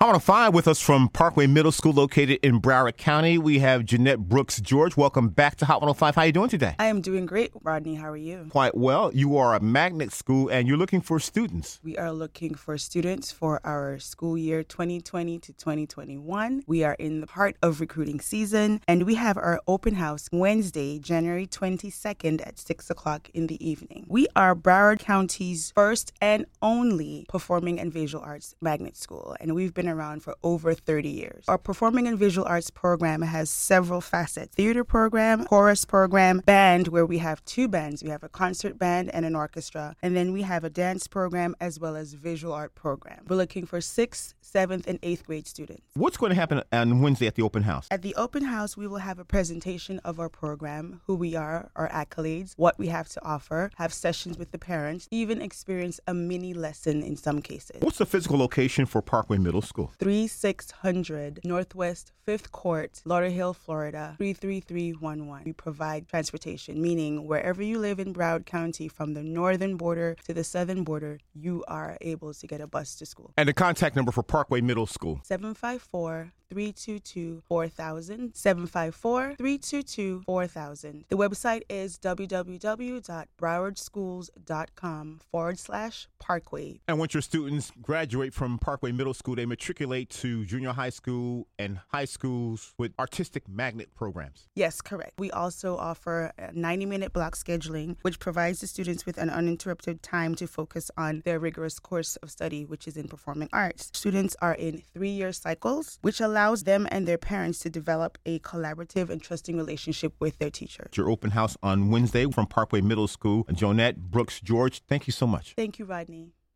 Hot 105 with us from Parkway Middle School located in Broward County. We have Jeanette Brooks George. Welcome back to Hot 105. How are you doing today? I am doing great, Rodney. How are you? Quite well. You are a magnet school and you're looking for students. We are looking for students for our school year 2020 to 2021. We are in the heart of recruiting season and we have our open house Wednesday, January 22nd at 6 o'clock in the evening. We are Broward County's first and only performing and visual arts magnet school and we've been around for over 30 years. Our performing and visual arts program has several facets theater program, chorus program, band, where we have two bands. We have a concert band and an orchestra. And then we have a dance program as well as visual art program. We're looking for sixth, seventh, and eighth grade students. What's going to happen on Wednesday at the open house? At the open house, we will have a presentation of our program, who we are, our accolades, what we have to offer, have sessions with the parents, even experience a mini lesson in some cases. What's the physical location for Parkway Middle School? School. 3600 Northwest 5th Court, Lauderhill, Florida 33311. We provide transportation, meaning wherever you live in Broward County, from the northern border to the southern border, you are able to get a bus to school. And the contact number for Parkway Middle School 754 322 4000. 754 322 4000. The website is www.browardschools.com forward slash parkway. And once your students graduate from Parkway Middle School, they matriculate to junior high school and high schools with artistic magnet programs. Yes, correct. We also offer 90 minute block scheduling, which provides the students with an uninterrupted time to focus on their rigorous course of study, which is in performing arts. Students are in three year cycles, which allow allows them and their parents to develop a collaborative and trusting relationship with their teacher. Your open house on Wednesday from Parkway Middle School. Jonette Brooks George, thank you so much. Thank you, Rodney.